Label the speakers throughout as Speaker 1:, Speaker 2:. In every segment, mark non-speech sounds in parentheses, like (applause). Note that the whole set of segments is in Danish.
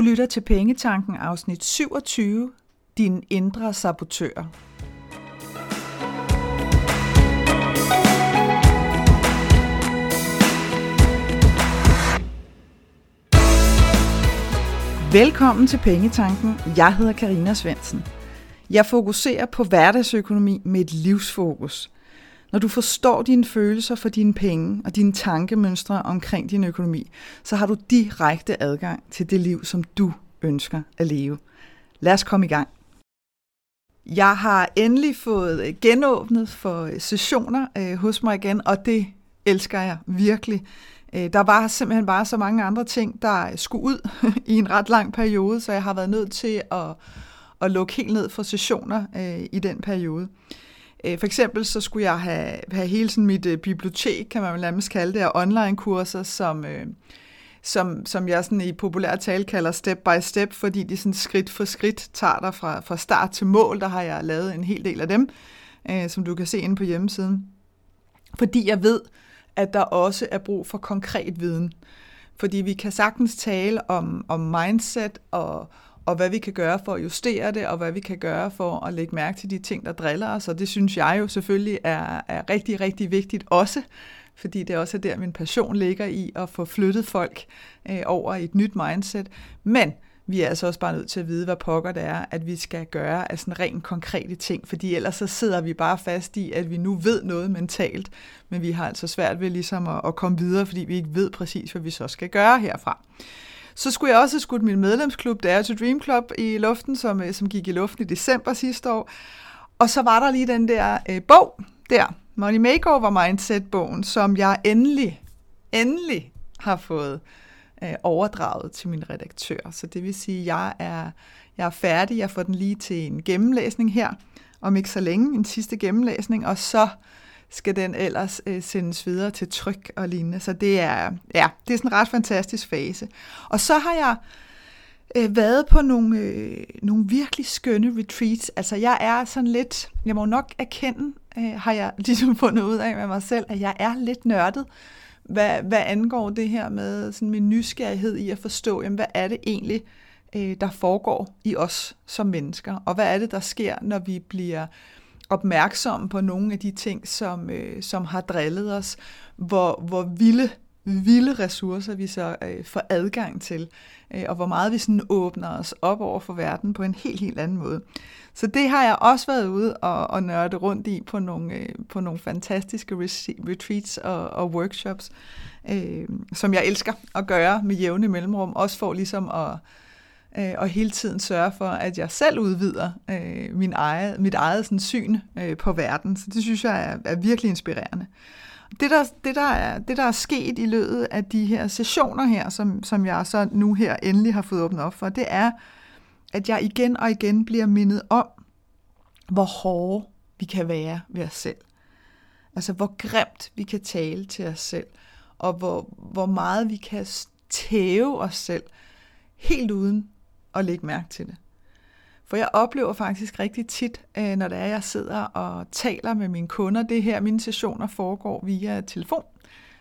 Speaker 1: Du lytter til Pengetanken afsnit 27, Din indre sabotør. Velkommen til Pengetanken. Jeg hedder Karina Svensen. Jeg fokuserer på hverdagsøkonomi med et livsfokus. Når du forstår dine følelser for dine penge og dine tankemønstre omkring din økonomi, så har du direkte adgang til det liv, som du ønsker at leve. Lad os komme i gang. Jeg har endelig fået genåbnet for sessioner øh, hos mig igen, og det elsker jeg virkelig. Øh, der var simpelthen bare så mange andre ting, der skulle ud (laughs) i en ret lang periode, så jeg har været nødt til at, at lukke helt ned for sessioner øh, i den periode. Øh, Øh, for eksempel så skulle jeg have, have hele sådan mit øh, bibliotek, kan man vel nærmest kalde det, af online-kurser, som, øh, som, som jeg sådan i populær tale kalder step by step, fordi de sådan skridt for skridt tager dig fra, fra start til mål. Der har jeg lavet en hel del af dem, øh, som du kan se inde på hjemmesiden. Fordi jeg ved, at der også er brug for konkret viden. Fordi vi kan sagtens tale om, om mindset og, og hvad vi kan gøre for at justere det, og hvad vi kan gøre for at lægge mærke til de ting, der driller os. Og det synes jeg jo selvfølgelig er, er rigtig, rigtig vigtigt også, fordi det også er der, min passion ligger i at få flyttet folk øh, over i et nyt mindset. Men vi er altså også bare nødt til at vide, hvad pokker det er, at vi skal gøre af sådan rent konkrete ting, fordi ellers så sidder vi bare fast i, at vi nu ved noget mentalt, men vi har altså svært ved ligesom at, at komme videre, fordi vi ikke ved præcis, hvad vi så skal gøre herfra. Så skulle jeg også have skudt min medlemsklub, der er til Dream Club, i luften, som, øh, som gik i luften i december sidste år. Og så var der lige den der øh, bog der, Money Makeover Mindset-bogen, som jeg endelig, endelig har fået øh, overdraget til min redaktør. Så det vil sige, at jeg er, jeg er færdig. Jeg får den lige til en gennemlæsning her, om ikke så længe, en sidste gennemlæsning, og så skal den ellers øh, sendes videre til tryk og lignende. Så det er, ja, det er sådan en ret fantastisk fase. Og så har jeg øh, været på nogle, øh, nogle virkelig skønne retreats. Altså jeg er sådan lidt, jeg må nok erkende, øh, har jeg (laughs) ligesom fundet ud af med mig selv, at jeg er lidt nørdet, hvad, hvad angår det her med sådan min nysgerrighed i at forstå, jamen, hvad er det egentlig, øh, der foregår i os som mennesker, og hvad er det, der sker, når vi bliver opmærksomme på nogle af de ting, som, øh, som har drillet os, hvor, hvor vilde, vilde ressourcer vi så øh, får adgang til, øh, og hvor meget vi sådan åbner os op over for verden på en helt, helt anden måde. Så det har jeg også været ude og, og nørde rundt i på nogle, øh, på nogle fantastiske retreats og, og workshops, øh, som jeg elsker at gøre med jævne mellemrum, også for ligesom at øh, og hele tiden sørge for, at jeg selv udvider øh, min eget, mit eget sådan, syn øh, på verden. Så det synes jeg er, er virkelig inspirerende. Det der, det, der er, det, der er sket i løbet af de her sessioner her, som, som jeg så nu her endelig har fået åbnet op for, det er, at jeg igen og igen bliver mindet om, hvor hårde vi kan være ved os selv. Altså, hvor grimt vi kan tale til os selv, og hvor, hvor meget vi kan tæve os selv, helt uden at lægge mærke til det. For jeg oplever faktisk rigtig tit, øh, når det er, jeg sidder og taler med mine kunder, det her, mine sessioner foregår via telefon,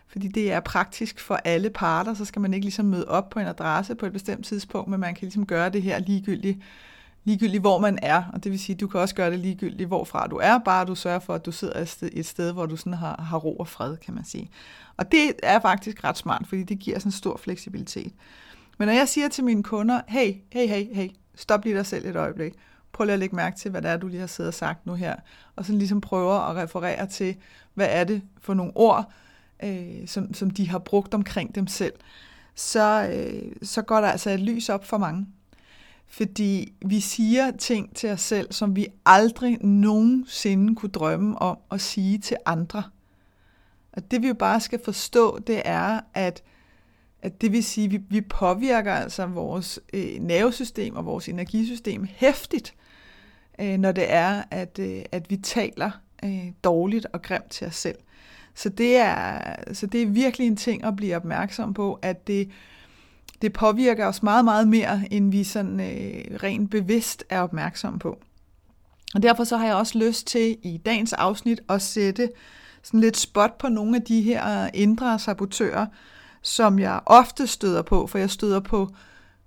Speaker 1: fordi det er praktisk for alle parter, så skal man ikke ligesom møde op på en adresse på et bestemt tidspunkt, men man kan ligesom gøre det her ligegyldigt, ligegyldigt hvor man er, og det vil sige, du kan også gøre det ligegyldigt hvorfra du er, bare du sørger for, at du sidder et sted, et sted hvor du sådan har, har ro og fred, kan man sige. Og det er faktisk ret smart, fordi det giver sådan en stor fleksibilitet. Men når jeg siger til mine kunder, hey, hey, hey, hey, stop lige dig selv et øjeblik. Prøv lige at lægge mærke til, hvad det er, du lige har siddet og sagt nu her. Og så ligesom prøver at referere til, hvad er det for nogle ord, øh, som, som de har brugt omkring dem selv. Så, øh, så går der altså et lys op for mange. Fordi vi siger ting til os selv, som vi aldrig nogensinde kunne drømme om at sige til andre. Og det vi jo bare skal forstå, det er, at at det vil sige, at vi, vi påvirker altså vores øh, nervesystem og vores energisystem hæftigt, øh, når det er, at, øh, at vi taler øh, dårligt og grimt til os selv. Så det, er, så det er virkelig en ting at blive opmærksom på, at det, det påvirker os meget, meget mere, end vi sådan øh, rent bevidst er opmærksom på. Og derfor så har jeg også lyst til i dagens afsnit at sætte sådan lidt spot på nogle af de her indre sabotører, som jeg ofte støder på, for jeg støder på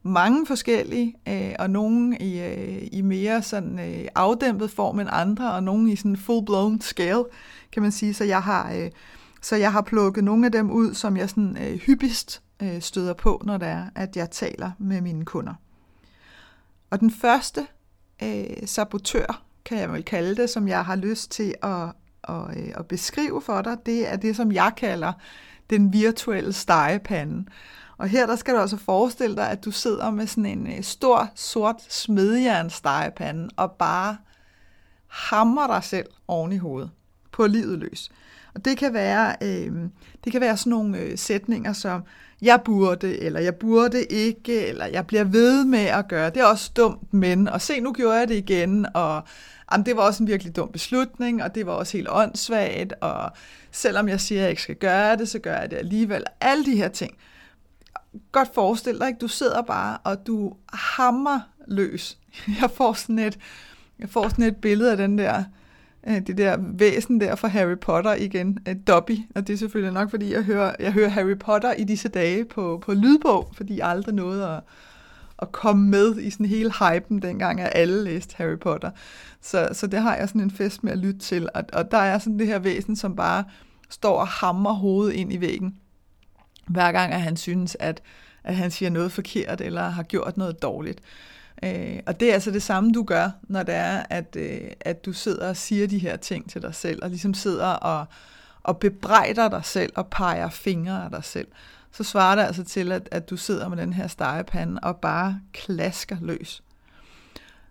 Speaker 1: mange forskellige, øh, og nogle i, øh, i mere sådan øh, afdæmpet form end andre, og nogle i sådan full-blown scale, kan man sige. Så jeg har, øh, så jeg har plukket nogle af dem ud, som jeg sådan øh, hyppigst øh, støder på, når det er, at jeg taler med mine kunder. Og den første øh, sabotør, kan jeg vel kalde det, som jeg har lyst til at, at, øh, at beskrive for dig, det er det, som jeg kalder den virtuelle stegepande. Og her der skal du altså forestille dig, at du sidder med sådan en øh, stor, sort smedjernstegepande og bare hammer dig selv oven i hovedet på livet løs. Og det kan være, øh, det kan være sådan nogle øh, sætninger som, jeg burde, eller jeg burde ikke, eller jeg bliver ved med at gøre. Det er også dumt, men, og se, nu gjorde jeg det igen, og jamen, det var også en virkelig dum beslutning, og det var også helt åndssvagt, og selvom jeg siger, at jeg ikke skal gøre det, så gør jeg det alligevel. Alle de her ting. Godt forestil dig, ikke? du sidder bare, og du hammer løs. (laughs) Jeg får sådan et, jeg får sådan et billede af den der, øh, det der væsen der fra Harry Potter igen, øh, Dobby, og det er selvfølgelig nok, fordi jeg hører, jeg hører Harry Potter i disse dage på, på lydbog, fordi jeg aldrig nåede at, at komme med i sådan hele hypen, dengang at alle læste Harry Potter. Så, så det har jeg sådan en fest med at lytte til, og, og der er sådan det her væsen, som bare står og hammer hovedet ind i væggen, hver gang at han synes, at, at han siger noget forkert, eller har gjort noget dårligt. Øh, og det er altså det samme, du gør, når det er, at, øh, at du sidder og siger de her ting til dig selv, og ligesom sidder og, og bebrejder dig selv, og peger fingre af dig selv. Så svarer det altså til, at, at du sidder med den her stegepande og bare klasker løs.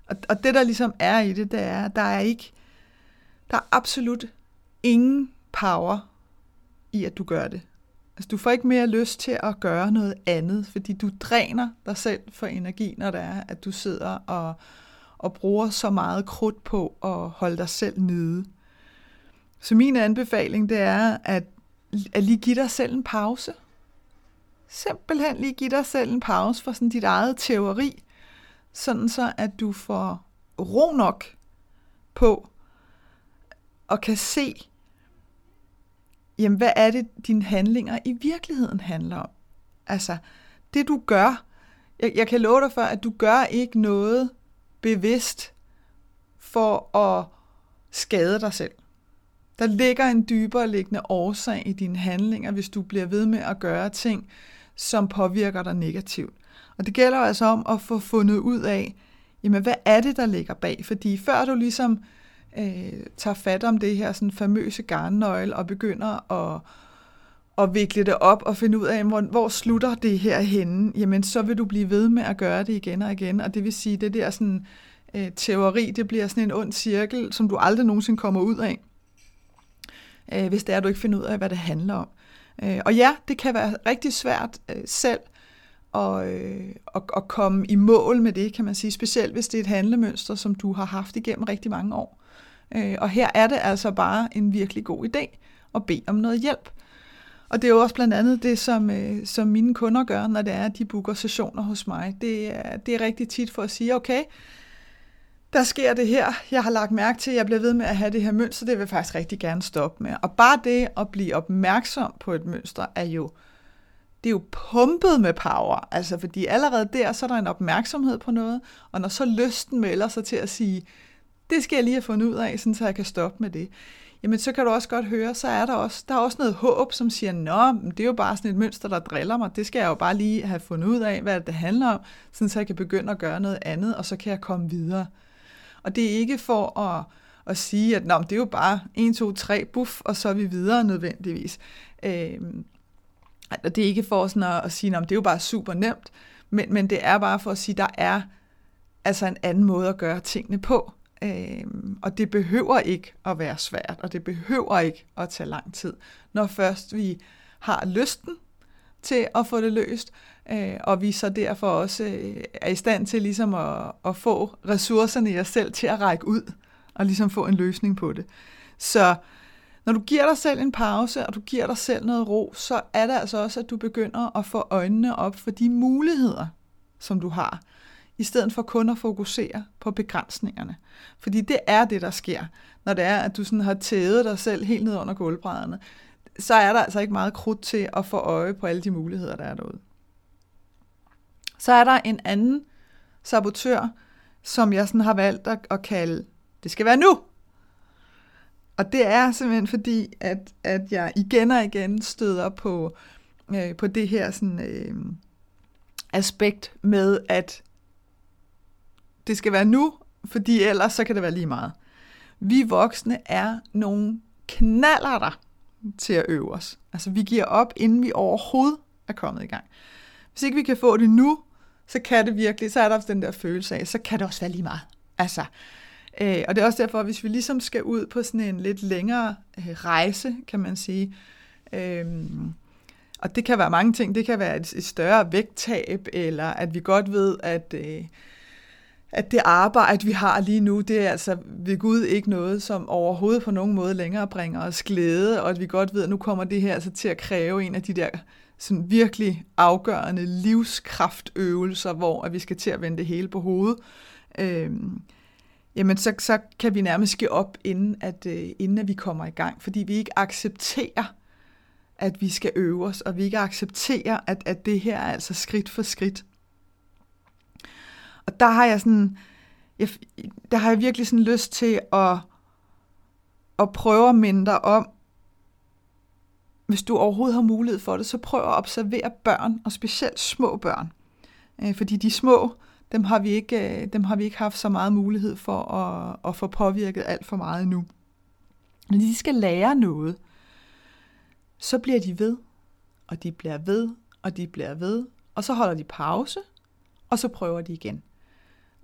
Speaker 1: Og, og det, der ligesom er i det, det er, at der er ikke, der er absolut ingen power i, at du gør det. Altså, du får ikke mere lyst til at gøre noget andet, fordi du dræner dig selv for energi, når det er, at du sidder og, og bruger så meget krudt på at holde dig selv nede. Så min anbefaling, det er, at, at lige give dig selv en pause. Simpelthen lige give dig selv en pause for sådan dit eget teori, sådan så at du får ro nok på og kan se, jamen hvad er det, dine handlinger i virkeligheden handler om? Altså, det du gør, jeg, jeg kan love dig for, at du gør ikke noget bevidst for at skade dig selv. Der ligger en dybere liggende årsag i dine handlinger, hvis du bliver ved med at gøre ting, som påvirker dig negativt. Og det gælder altså om at få fundet ud af, jamen hvad er det, der ligger bag? Fordi før du ligesom øh, tager fat om det her sådan famøse garnnøgle og begynder at, at vikle det op og finde ud af, hvor, hvor slutter det her henne, jamen så vil du blive ved med at gøre det igen og igen. Og det vil sige, det der sådan, øh, teori, det bliver sådan en ond cirkel, som du aldrig nogensinde kommer ud af, øh, hvis det er, at du ikke finder ud af, hvad det handler om. Øh, og ja, det kan være rigtig svært øh, selv at, øh, at, at komme i mål med det, kan man sige, specielt hvis det er et handlemønster, som du har haft igennem rigtig mange år. Øh, og her er det altså bare en virkelig god idé at bede om noget hjælp. Og det er jo også blandt andet det, som, øh, som mine kunder gør, når det er, at de booker sessioner hos mig. Det er, det er rigtig tit for at sige, okay, der sker det her, jeg har lagt mærke til, at jeg bliver ved med at have det her mønster, det vil jeg faktisk rigtig gerne stoppe med. Og bare det at blive opmærksom på et mønster, er jo, det er jo pumpet med power, altså fordi allerede der, så er der en opmærksomhed på noget, og når så lysten melder sig til at sige, det skal jeg lige have fundet ud af, sådan så jeg kan stoppe med det. Jamen, så kan du også godt høre, så er der også, der er også noget håb, som siger, nå, det er jo bare sådan et mønster, der driller mig. Det skal jeg jo bare lige have fundet ud af, hvad det handler om, sådan så jeg kan begynde at gøre noget andet, og så kan jeg komme videre. Og det er ikke for at, at sige, at nå, det er jo bare 1, 2, 3, buff, og så er vi videre nødvendigvis. Øh, det er ikke for sådan at, at sige, at det er jo bare super nemt, men, men det er bare for at sige, at der er altså en anden måde at gøre tingene på. Øh, og det behøver ikke at være svært, og det behøver ikke at tage lang tid, når først vi har lysten til at få det løst, øh, og vi så derfor også øh, er i stand til ligesom at, at få ressourcerne i os selv til at række ud, og ligesom få en løsning på det. Så når du giver dig selv en pause, og du giver dig selv noget ro, så er det altså også, at du begynder at få øjnene op for de muligheder, som du har i stedet for kun at fokusere på begrænsningerne. Fordi det er det, der sker, når det er, at du sådan har tædet dig selv helt ned under gulvbrædderne. Så er der altså ikke meget krudt til at få øje på alle de muligheder, der er derude. Så er der en anden sabotør, som jeg sådan har valgt at, at kalde, det skal være nu. Og det er simpelthen fordi, at, at jeg igen og igen støder på, øh, på det her sådan, øh, aspekt med, at det skal være nu, fordi ellers så kan det være lige meget. Vi voksne er nogle knaller der til at øve os. Altså vi giver op, inden vi overhovedet er kommet i gang. Hvis ikke vi kan få det nu, så kan det virkelig, så er der den der følelse af, så kan det også være lige meget. Altså, øh, og det er også derfor, hvis vi ligesom skal ud på sådan en lidt længere øh, rejse, kan man sige, øh, og det kan være mange ting. Det kan være et, et større vægttab, eller at vi godt ved, at, øh, at det arbejde, vi har lige nu, det er altså ved Gud ikke noget, som overhovedet på nogen måde længere bringer os glæde, og at vi godt ved, at nu kommer det her altså til at kræve en af de der sådan virkelig afgørende livskraftøvelser, hvor at vi skal til at vende det hele på hovedet. øh, jamen så, så kan vi nærmest give op, inden at, øh, inden at vi kommer i gang, fordi vi ikke accepterer, at vi skal øve os, og vi ikke accepterer, at, at det her er altså skridt for skridt. Og der har jeg sådan, jeg, der har jeg virkelig sådan lyst til at, at prøve at minde dig om, hvis du overhovedet har mulighed for det, så prøv at observere børn, og specielt små børn. Øh, fordi de små, dem har, vi ikke, øh, dem har vi ikke haft så meget mulighed for at, at få påvirket alt for meget endnu. Når de skal lære noget, så bliver de ved, og de bliver ved, og de bliver ved, og så holder de pause, og så prøver de igen.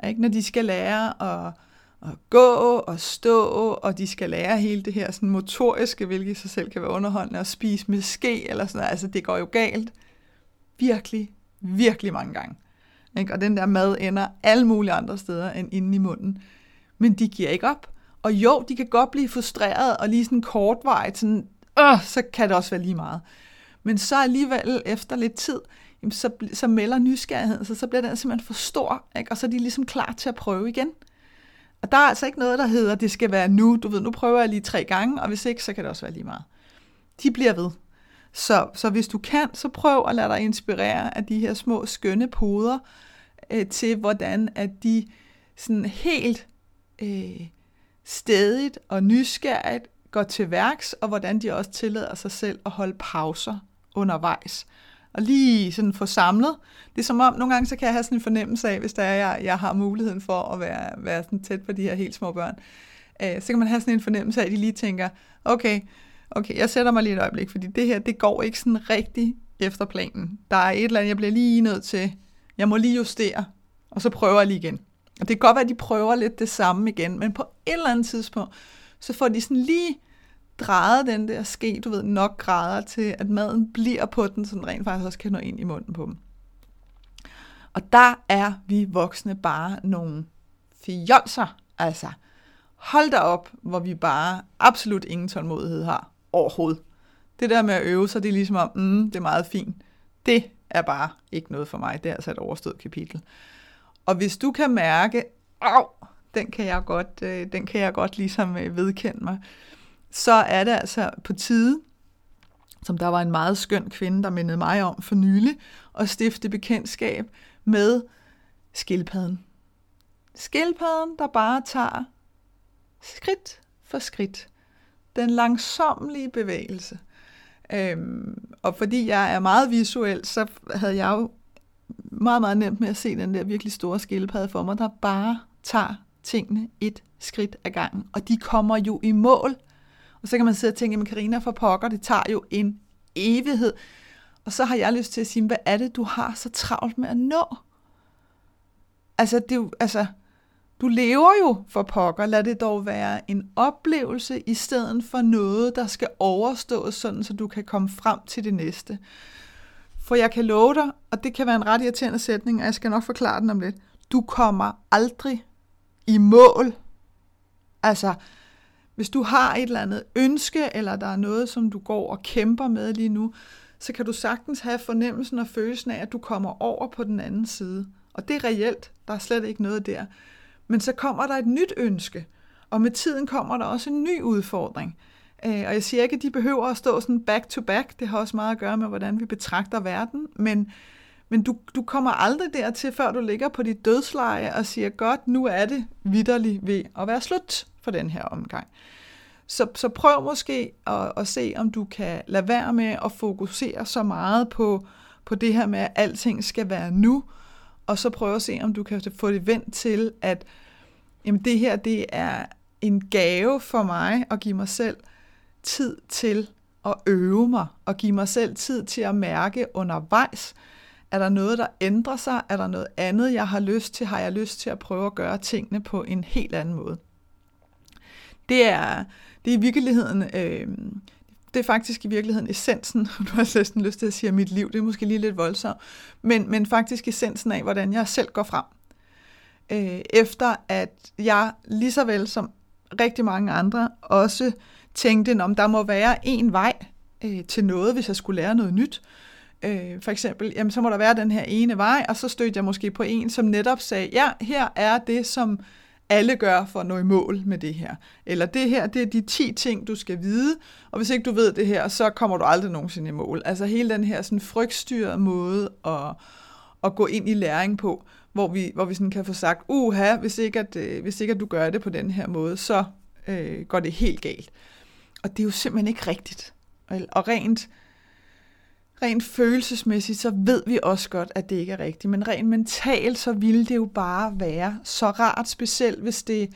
Speaker 1: Ikke? Når de skal lære at, at gå og stå, og de skal lære hele det her sådan motoriske, hvilket i sig selv kan være underholdende, at spise med ske, eller sådan noget. Altså, det går jo galt. Virkelig, virkelig mange gange. Ikke? Og den der mad ender alle mulige andre steder end inde i munden. Men de giver ikke op. Og jo, de kan godt blive frustreret, og lige sådan kortvarigt, sådan, øh, så kan det også være lige meget. Men så alligevel efter lidt tid, jamen så, så melder nysgerrigheden sig, så, så bliver den simpelthen for stor, ikke? og så er de ligesom klar til at prøve igen. Og der er altså ikke noget, der hedder, det skal være nu. Du ved, nu prøver jeg lige tre gange, og hvis ikke, så kan det også være lige meget. De bliver ved. Så, så hvis du kan, så prøv at lade dig inspirere af de her små skønne poder øh, til, hvordan at de sådan helt øh, stedigt og nysgerrigt går til værks, og hvordan de også tillader sig selv at holde pauser undervejs. Og lige sådan få samlet. Det er som om, nogle gange så kan jeg have sådan en fornemmelse af, hvis der er, jeg, jeg har muligheden for at være, være sådan tæt på de her helt små børn, øh, så kan man have sådan en fornemmelse af, at de lige tænker, okay, okay, jeg sætter mig lige et øjeblik, fordi det her, det går ikke sådan rigtig efter planen. Der er et eller andet, jeg bliver lige nødt til, jeg må lige justere, og så prøver jeg lige igen. Og det kan godt være, at de prøver lidt det samme igen, men på et eller andet tidspunkt, så får de sådan lige drejet den der ske, du ved, nok grader til, at maden bliver på den, så den rent faktisk også kan nå ind i munden på dem. Og der er vi voksne bare nogle fjolser. Altså, hold da op, hvor vi bare absolut ingen tålmodighed har overhovedet. Det der med at øve sig, det er ligesom om, mm, det er meget fint. Det er bare ikke noget for mig. Det er altså et overstået kapitel. Og hvis du kan mærke, at den kan jeg godt, øh, den kan jeg godt ligesom øh, vedkende mig, så er det altså på tide, som der var en meget skøn kvinde, der mindede mig om for nylig, at stifte bekendtskab med skildpadden. Skildpadden, der bare tager skridt for skridt. Den langsomlige bevægelse. Øhm, og fordi jeg er meget visuel, så havde jeg jo meget, meget nemt med at se den der virkelig store skildpadde for mig, der bare tager tingene et skridt ad gangen. Og de kommer jo i mål og så kan man sidde og tænke, men Karina for pokker, det tager jo en evighed. Og så har jeg lyst til at sige, hvad er det, du har så travlt med at nå? Altså, det er jo, altså, du lever jo for pokker. Lad det dog være en oplevelse i stedet for noget, der skal overstås, sådan så du kan komme frem til det næste. For jeg kan love dig, og det kan være en ret irriterende sætning, og jeg skal nok forklare den om lidt. Du kommer aldrig i mål. Altså, hvis du har et eller andet ønske, eller der er noget, som du går og kæmper med lige nu, så kan du sagtens have fornemmelsen og følelsen af, at du kommer over på den anden side. Og det er reelt. Der er slet ikke noget der. Men så kommer der et nyt ønske, og med tiden kommer der også en ny udfordring. Øh, og jeg siger ikke, at de behøver at stå sådan back to back. Det har også meget at gøre med, hvordan vi betragter verden. Men, Men du, du kommer aldrig dertil, før du ligger på dit dødsleje og siger, godt, nu er det vidderligt ved at være slut for den her omgang. Så, så prøv måske at, at se, om du kan lade være med at fokusere så meget på, på det her med, at alting skal være nu, og så prøv at se, om du kan få det vendt til, at jamen, det her det er en gave for mig at give mig selv tid til at øve mig, og give mig selv tid til at mærke undervejs, er der noget, der ændrer sig? Er der noget andet, jeg har lyst til? Har jeg lyst til at prøve at gøre tingene på en helt anden måde? Det er, det er i virkeligheden, øh, det er faktisk i virkeligheden essensen, (laughs) du har næsten lyst til at sige, at mit liv, det er måske lige lidt voldsomt, men, men faktisk essensen af, hvordan jeg selv går frem. Øh, efter at jeg lige så vel som rigtig mange andre også tænkte, om der må være en vej øh, til noget, hvis jeg skulle lære noget nyt. Øh, for eksempel, jamen, så må der være den her ene vej, og så stødte jeg måske på en, som netop sagde, ja, her er det, som alle gør for at nå i mål med det her. Eller det her, det er de 10 ting, du skal vide, og hvis ikke du ved det her, så kommer du aldrig nogensinde i mål. Altså hele den her sådan frygtstyrede måde at, at gå ind i læring på, hvor vi, hvor vi sådan kan få sagt, uha, hvis ikke, at, øh, hvis ikke at du gør det på den her måde, så øh, går det helt galt. Og det er jo simpelthen ikke rigtigt. Og rent, rent følelsesmæssigt, så ved vi også godt, at det ikke er rigtigt. Men rent mentalt, så ville det jo bare være så rart, specielt hvis det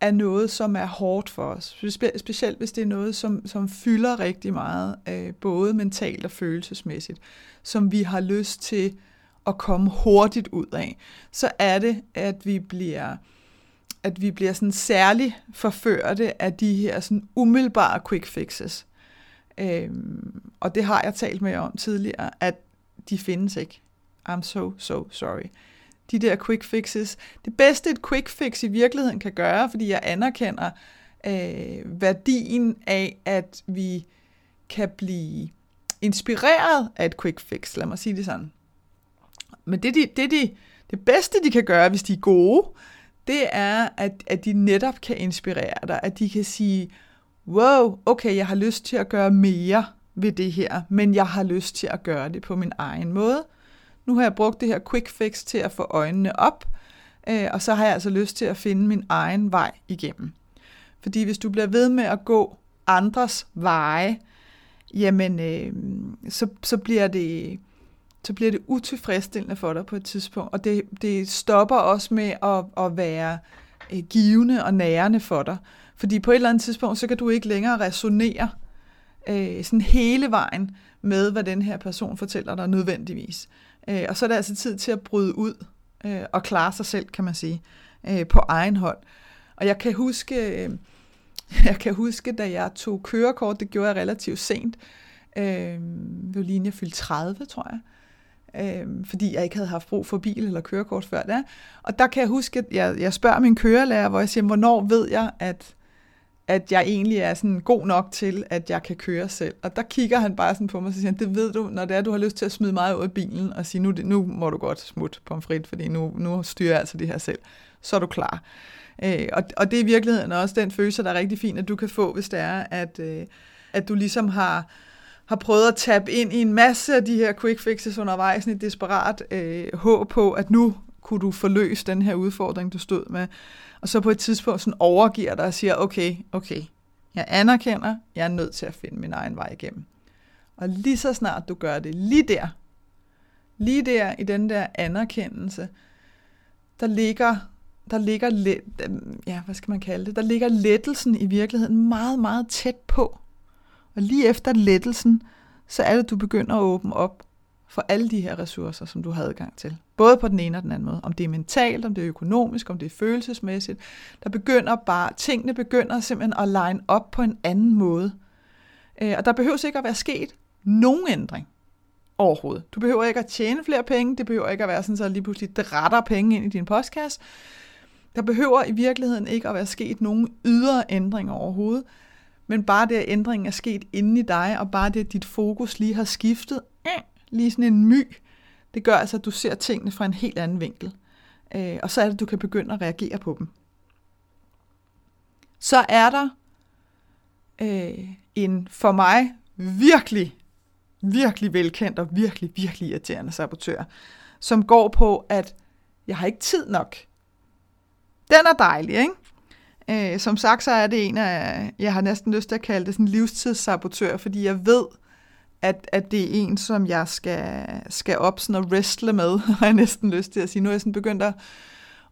Speaker 1: er noget, som er hårdt for os. Specielt hvis det er noget, som, som fylder rigtig meget, øh, både mentalt og følelsesmæssigt, som vi har lyst til at komme hurtigt ud af. Så er det, at vi bliver at vi bliver sådan særligt forførte af de her sådan umiddelbare quick fixes. Øhm, og det har jeg talt med jer om tidligere, at de findes ikke. I'm so, so sorry. De der quick fixes. Det bedste et quick fix i virkeligheden kan gøre, fordi jeg anerkender øh, værdien af, at vi kan blive inspireret af et quick fix. Lad mig sige det sådan. Men det, de, det, de, det bedste, de kan gøre, hvis de er gode, det er, at, at de netop kan inspirere dig. At de kan sige, wow, okay, jeg har lyst til at gøre mere ved det her, men jeg har lyst til at gøre det på min egen måde. Nu har jeg brugt det her quick fix til at få øjnene op, øh, og så har jeg altså lyst til at finde min egen vej igennem. Fordi hvis du bliver ved med at gå andres veje, jamen øh, så, så bliver det så bliver det utilfredsstillende for dig på et tidspunkt, og det, det stopper også med at, at være øh, givende og nærende for dig. Fordi på et eller andet tidspunkt, så kan du ikke længere resonere øh, sådan hele vejen med, hvad den her person fortæller dig nødvendigvis. Øh, og så er det altså tid til at bryde ud øh, og klare sig selv, kan man sige, øh, på egen hånd. Og jeg kan huske, øh, (laughs) jeg kan huske, da jeg tog kørekort, det gjorde jeg relativt sent, øh, det var lige jeg fyldte 30, tror jeg, øh, fordi jeg ikke havde haft brug for bil eller kørekort før da. Og der kan jeg huske, at jeg, jeg spørger min kørelærer, hvor jeg siger, hvornår ved jeg, at, at jeg egentlig er sådan god nok til, at jeg kan køre selv. Og der kigger han bare sådan på mig og siger, det ved du, når det er, du har lyst til at smide mig ud af bilen og sige, nu, nu må du godt smutte frit, fordi nu, nu styrer jeg altså det her selv. Så er du klar. Øh, og, og det er i virkeligheden også den følelse, der er rigtig fin, at du kan få, hvis det er, at, øh, at du ligesom har har prøvet at tabe ind i en masse af de her quick fixes undervejs i et desperat øh, håb på, at nu kunne du forløse den her udfordring, du stod med. Og så på et tidspunkt sådan overgiver dig og siger, okay, okay, jeg anerkender, jeg er nødt til at finde min egen vej igennem. Og lige så snart du gør det, lige der, lige der i den der anerkendelse, der ligger, der ligger let, ja, hvad skal man kalde det, der ligger lettelsen i virkeligheden meget, meget tæt på. Og lige efter lettelsen, så er det, at du begynder at åbne op for alle de her ressourcer, som du har adgang til. Både på den ene og den anden måde. Om det er mentalt, om det er økonomisk, om det er følelsesmæssigt. Der begynder bare, tingene begynder simpelthen at line op på en anden måde. Øh, og der behøver ikke at være sket nogen ændring overhovedet. Du behøver ikke at tjene flere penge, det behøver ikke at være sådan, så lige pludselig det retter penge ind i din postkasse. Der behøver i virkeligheden ikke at være sket nogen ydre ændringer overhovedet. Men bare det, at ændringen er sket inde i dig, og bare det, at dit fokus lige har skiftet, mm, lige sådan en my, det gør altså, at du ser tingene fra en helt anden vinkel. Øh, og så er det, at du kan begynde at reagere på dem. Så er der øh, en for mig virkelig virkelig velkendt og virkelig, virkelig irriterende sabotør, som går på, at jeg har ikke tid nok. Den er dejlig, ikke? Øh, som sagt, så er det en af, jeg har næsten lyst til at kalde det sådan en livstidssabotør, fordi jeg ved, at, at det er en, som jeg skal, skal op sådan og wrestle med, (laughs) har jeg næsten lyst til at sige. Nu er jeg sådan begyndt at,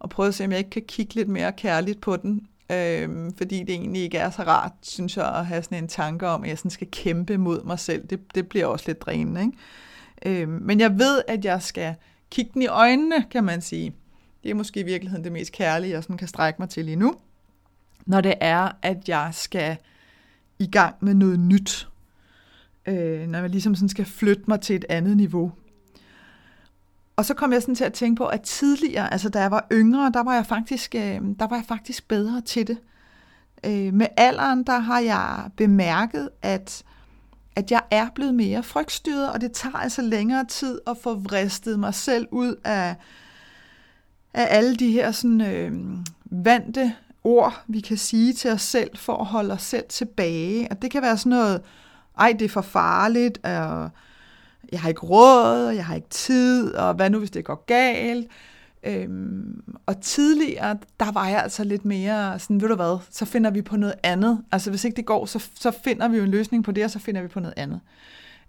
Speaker 1: at prøve at se, om jeg ikke kan kigge lidt mere kærligt på den, øh, fordi det egentlig ikke er så rart, synes jeg, at have sådan en tanke om, at jeg sådan skal kæmpe mod mig selv. Det, det bliver også lidt drænende, ikke? Øh, men jeg ved, at jeg skal kigge den i øjnene, kan man sige. Det er måske i virkeligheden det mest kærlige, jeg sådan kan strække mig til lige nu. Når det er, at jeg skal i gang med noget nyt. Øh, når jeg ligesom sådan skal flytte mig til et andet niveau. Og så kom jeg sådan til at tænke på, at tidligere, altså da jeg var yngre, der var jeg faktisk, øh, der var jeg faktisk bedre til det. Øh, med alderen, der har jeg bemærket, at, at jeg er blevet mere frygtstyret, og det tager altså længere tid at få vristet mig selv ud af, af alle de her sådan, øh, vante ord, vi kan sige til os selv, for at holde os selv tilbage. Og det kan være sådan noget, ej, det er for farligt, og jeg har ikke råd, og jeg har ikke tid, og hvad nu, hvis det går galt? Øhm, og tidligere, der var jeg altså lidt mere sådan, ved du hvad, så finder vi på noget andet. Altså hvis ikke det går, så, så finder vi jo en løsning på det, og så finder vi på noget andet.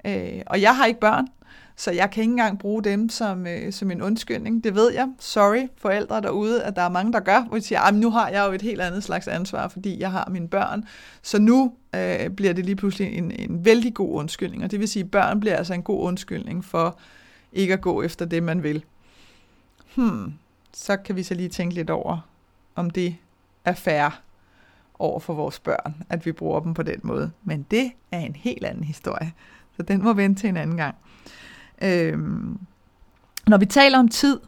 Speaker 1: Øh, og jeg har ikke børn, så jeg kan ikke engang bruge dem som, øh, som en undskyldning. Det ved jeg. Sorry, forældre derude, at der er mange, der gør, hvor de siger, nu har jeg jo et helt andet slags ansvar, fordi jeg har mine børn. Så nu øh, bliver det lige pludselig en, en vældig god undskyldning. Og det vil sige, at børn bliver altså en god undskyldning for ikke at gå efter det, man vil. Hmm, så kan vi så lige tænke lidt over, om det er fair over for vores børn, at vi bruger dem på den måde. Men det er en helt anden historie. Så den må vente til en anden gang. Øhm, når vi taler om tid,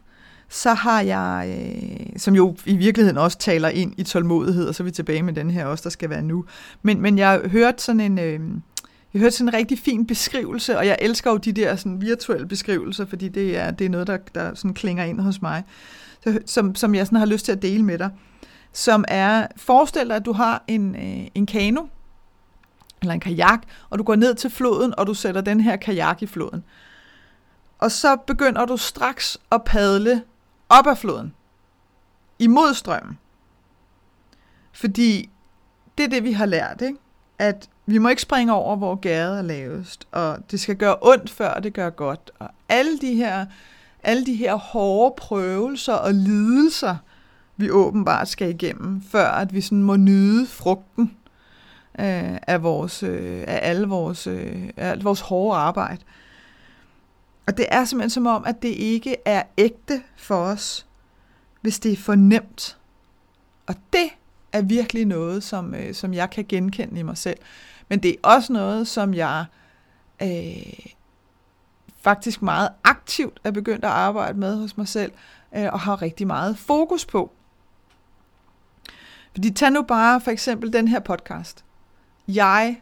Speaker 1: så har jeg, øh, som jo i virkeligheden også taler ind i tålmodighed, og så er vi tilbage med den her også, der skal være nu. Men, men jeg har hørt sådan en... Øh, jeg hørte sådan en rigtig fin beskrivelse, og jeg elsker jo de der sådan virtuelle beskrivelser, fordi det er, det er noget, der, der sådan klinger ind hos mig, så, som, som jeg sådan har lyst til at dele med dig. Som er, forestil dig, at du har en, øh, en kano, eller en kajak, og du går ned til floden, og du sætter den her kajak i floden. Og så begynder du straks at padle op ad floden. Imod strømmen. Fordi det er det, vi har lært, ikke? At vi må ikke springe over, hvor gade er lavest, og det skal gøre ondt, før det gør godt. Og alle de her, alle de her hårde prøvelser og lidelser, vi åbenbart skal igennem, før at vi sådan må nyde frugten øh, af, vores, øh, af alle vores, øh, af alt vores hårde arbejde. Og det er simpelthen som om, at det ikke er ægte for os, hvis det er for nemt. Og det er virkelig noget, som, øh, som jeg kan genkende i mig selv. Men det er også noget, som jeg øh, faktisk meget aktivt er begyndt at arbejde med hos mig selv, øh, og har rigtig meget fokus på. Fordi tag nu bare for eksempel den her podcast. Jeg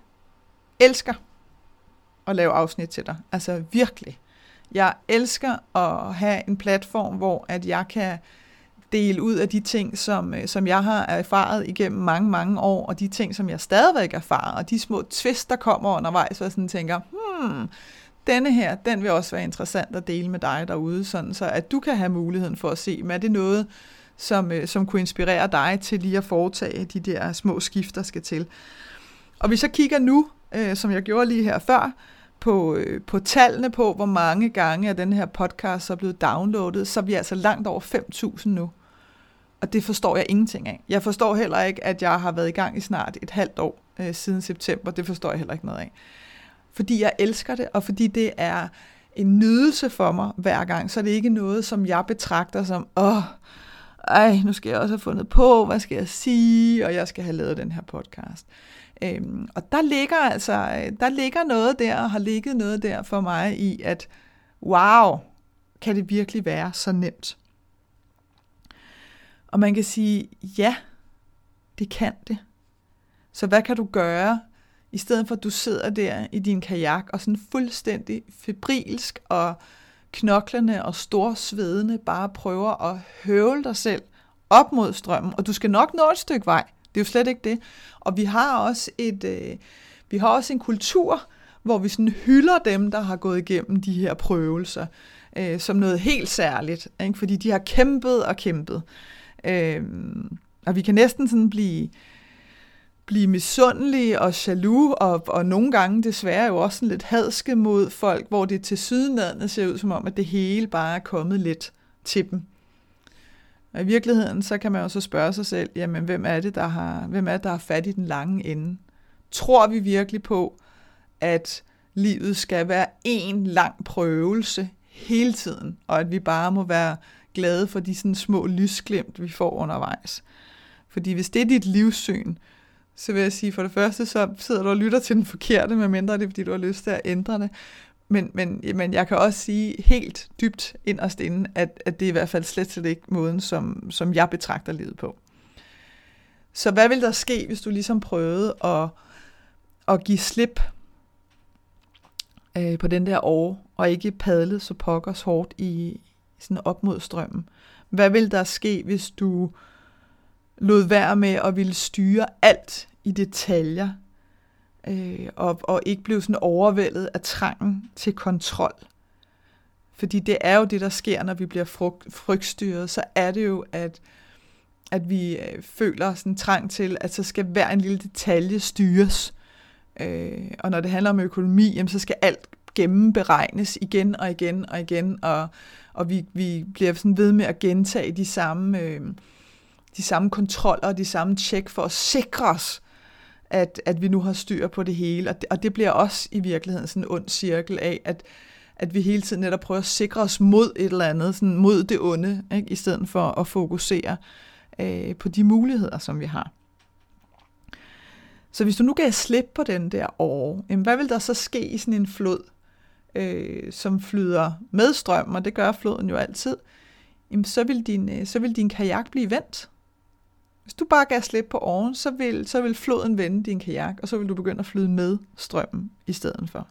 Speaker 1: elsker at lave afsnit til dig. Altså virkelig. Jeg elsker at have en platform, hvor at jeg kan dele ud af de ting, som, øh, som jeg har erfaret igennem mange, mange år, og de ting, som jeg stadigvæk erfarer, og de små twist, der kommer undervejs, hvor jeg sådan tænker, hmm, denne her, den vil også være interessant at dele med dig derude, sådan så at du kan have muligheden for at se, men er det noget, som, øh, som kunne inspirere dig til lige at foretage de der små skifter skal til. Og vi så kigger nu, øh, som jeg gjorde lige her før, på, øh, på tallene på, hvor mange gange er den her podcast er blevet downloadet, så er vi altså langt over 5.000 nu. Og det forstår jeg ingenting af. Jeg forstår heller ikke, at jeg har været i gang i snart et halvt år øh, siden september. Det forstår jeg heller ikke noget af. Fordi jeg elsker det, og fordi det er en nydelse for mig hver gang, så er det ikke noget, som jeg betragter som, åh, ej, nu skal jeg også have fundet på, hvad skal jeg sige, og jeg skal have lavet den her podcast. Øhm, og der ligger altså, øh, der ligger noget der, og har ligget noget der for mig i, at wow, kan det virkelig være så nemt? Og man kan sige, ja, det kan det. Så hvad kan du gøre, i stedet for at du sidder der i din kajak og sådan fuldstændig febrilsk og knoklerne og storsvedende bare prøver at høvle dig selv op mod strømmen, og du skal nok nå et stykke vej. Det er jo slet ikke det. Og vi har også et, øh, vi har også en kultur, hvor vi sådan hylder dem, der har gået igennem de her prøvelser, øh, som noget helt særligt, ikke? fordi de har kæmpet og kæmpet. Øh, og vi kan næsten sådan blive, blive misundelige og jaloux, og, og nogle gange desværre jo også sådan lidt hadske mod folk, hvor det til sydenlandet ser ud som om, at det hele bare er kommet lidt til dem. Og i virkeligheden, så kan man jo så spørge sig selv, jamen hvem er det, der har, hvem er det, der har fat i den lange ende? Tror vi virkelig på, at livet skal være en lang prøvelse hele tiden, og at vi bare må være glade for de sådan små lysglimt, vi får undervejs? Fordi hvis det er dit livssyn, så vil jeg sige, for det første, så sidder du og lytter til den forkerte, medmindre det er, fordi du har lyst til at ændre det. Men, men, men jeg kan også sige helt dybt inderst inde, at, at det er i hvert fald slet, slet ikke måden, som, som jeg betragter livet på. Så hvad vil der ske, hvis du ligesom prøvede at, at give slip øh, på den der år, og ikke padlede så pokkers hårdt i sådan op mod strømmen? Hvad vil der ske, hvis du lod være med at ville styre alt i detaljer, øh, og, og ikke blive sådan overvældet af trangen til kontrol. Fordi det er jo det, der sker, når vi bliver frugt, frygtstyret, så er det jo, at, at vi øh, føler sådan trang til, at så skal hver en lille detalje styres. Øh, og når det handler om økonomi, jamen, så skal alt gennemberegnes igen og igen og igen, og, og vi, vi bliver sådan ved med at gentage de samme, øh, de samme kontroller og de samme tjek for at sikre os, at, at vi nu har styr på det hele. Og det, og det bliver også i virkeligheden sådan en ond cirkel af, at, at vi hele tiden netop prøver at sikre os mod et eller andet, sådan mod det onde, ikke? i stedet for at fokusere øh, på de muligheder, som vi har. Så hvis du nu gav slip på den der år, jamen hvad vil der så ske i sådan en flod, øh, som flyder med strøm, og det gør floden jo altid, jamen så vil din, øh, så vil din kajak blive vendt. Hvis du bare gav slip på oven, så vil, så vil floden vende din kajak, og så vil du begynde at flyde med strømmen i stedet for.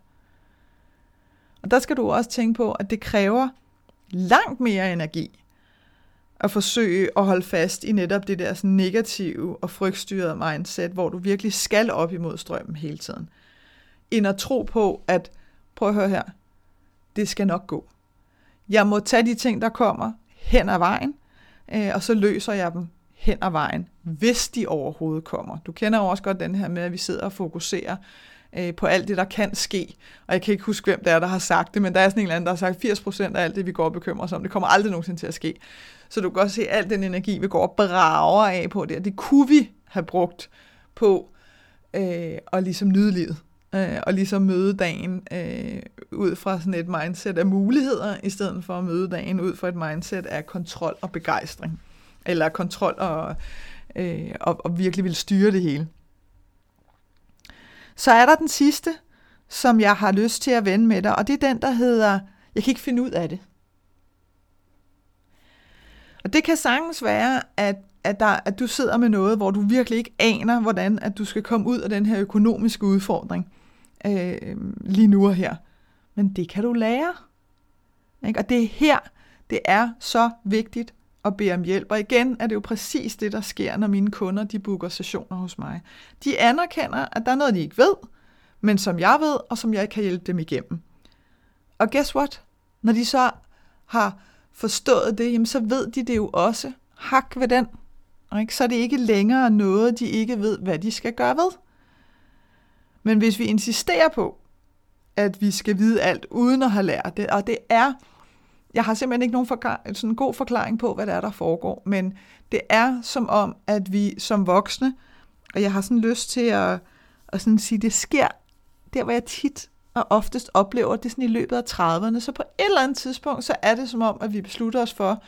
Speaker 1: Og der skal du også tænke på, at det kræver langt mere energi at forsøge at holde fast i netop det der sådan negative og frygtstyrede mindset, hvor du virkelig skal op imod strømmen hele tiden. End at tro på, at prøv at høre her, det skal nok gå. Jeg må tage de ting, der kommer hen ad vejen, øh, og så løser jeg dem hen ad vejen, hvis de overhovedet kommer. Du kender jo også godt den her med, at vi sidder og fokuserer øh, på alt det, der kan ske. Og jeg kan ikke huske, hvem det er, der har sagt det, men der er sådan en eller anden, der har sagt, 80% af alt det, vi går og bekymrer os om, det kommer aldrig nogensinde til at ske. Så du kan godt se, at al den energi, vi går og brager af på det, det kunne vi have brugt på øh, at ligesom nyde livet. Øh, og ligesom møde dagen øh, ud fra sådan et mindset af muligheder, i stedet for at møde dagen ud fra et mindset af kontrol og begejstring eller kontrol og, øh, og, og virkelig vil styre det hele. Så er der den sidste, som jeg har lyst til at vende med dig, og det er den, der hedder, jeg kan ikke finde ud af det. Og det kan sagtens være, at, at, der, at du sidder med noget, hvor du virkelig ikke aner, hvordan at du skal komme ud af den her økonomiske udfordring øh, lige nu og her. Men det kan du lære. Ikke? Og det er her, det er så vigtigt og beder om hjælp. Og igen er det jo præcis det, der sker, når mine kunder de booker sessioner hos mig. De anerkender, at der er noget, de ikke ved, men som jeg ved, og som jeg kan hjælpe dem igennem. Og guess what? Når de så har forstået det, jamen så ved de det jo også. Hak ved den. Ikke? Så er det ikke længere noget, de ikke ved, hvad de skal gøre ved. Men hvis vi insisterer på, at vi skal vide alt uden at have lært det, og det er jeg har simpelthen ikke nogen forklar- sådan en god forklaring på, hvad det er, der foregår, men det er som om, at vi som voksne, og jeg har sådan lyst til at, at sådan sige, det sker der, hvor jeg tit og oftest oplever det sådan i løbet af 30'erne, så på et eller andet tidspunkt, så er det som om, at vi beslutter os for,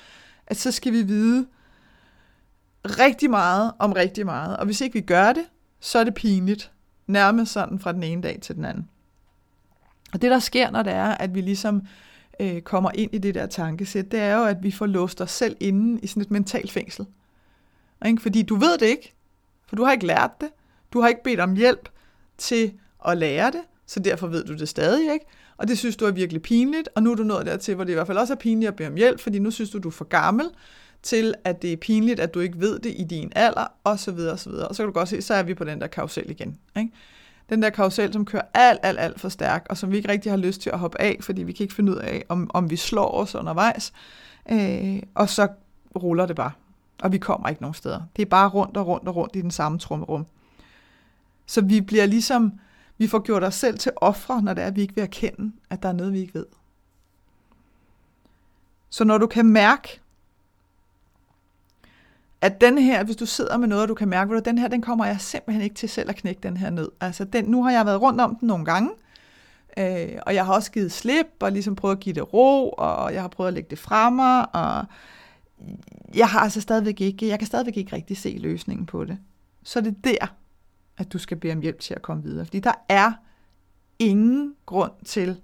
Speaker 1: at så skal vi vide rigtig meget om rigtig meget, og hvis ikke vi gør det, så er det pinligt, nærmest sådan fra den ene dag til den anden. Og det, der sker, når det er, at vi ligesom øh, kommer ind i det der tankesæt, det er jo, at vi får låst os selv inde i sådan et mentalt fængsel. Ikke? Fordi du ved det ikke, for du har ikke lært det, du har ikke bedt om hjælp til at lære det, så derfor ved du det stadig ikke, og det synes du er virkelig pinligt, og nu er du nået dertil, hvor det i hvert fald også er pinligt at bede om hjælp, fordi nu synes du, du er for gammel til, at det er pinligt, at du ikke ved det i din alder, og så videre, og så videre. Og så kan du godt se, så er vi på den der karusel igen. Ikke? Den der karusel, som kører alt, alt, alt for stærkt, og som vi ikke rigtig har lyst til at hoppe af, fordi vi kan ikke finde ud af, om, om vi slår os undervejs. Øh, og så ruller det bare, og vi kommer ikke nogen steder. Det er bare rundt og rundt og rundt i den samme trummerum. Så vi bliver ligesom, vi får gjort os selv til ofre, når det er, at vi ikke vil erkende, at der er noget, vi ikke ved. Så når du kan mærke, at den her, hvis du sidder med noget, og du kan mærke, at den her, den kommer jeg simpelthen ikke til selv at knække den her ned. Altså, den, nu har jeg været rundt om den nogle gange, øh, og jeg har også givet slip, og ligesom prøvet at give det ro, og jeg har prøvet at lægge det fra mig, og jeg har altså stadigvæk ikke, jeg kan stadigvæk ikke rigtig se løsningen på det. Så det er der, at du skal bede om hjælp til at komme videre. Fordi der er ingen grund til,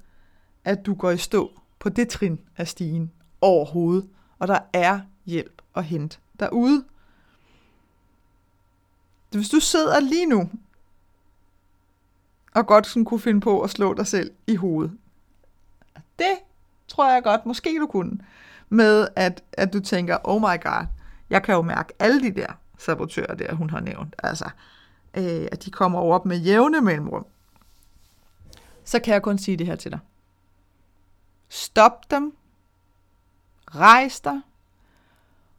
Speaker 1: at du går i stå på det trin af stigen overhovedet. Og der er hjælp at hente derude. Hvis du sidder lige nu, og godt sådan kunne finde på at slå dig selv i hovedet, det tror jeg godt, måske du kunne, med at, at du tænker, oh my god, jeg kan jo mærke alle de der sabotører der, hun har nævnt, altså, øh, at de kommer over op med jævne mellemrum, så kan jeg kun sige det her til dig. Stop dem, rejs dig,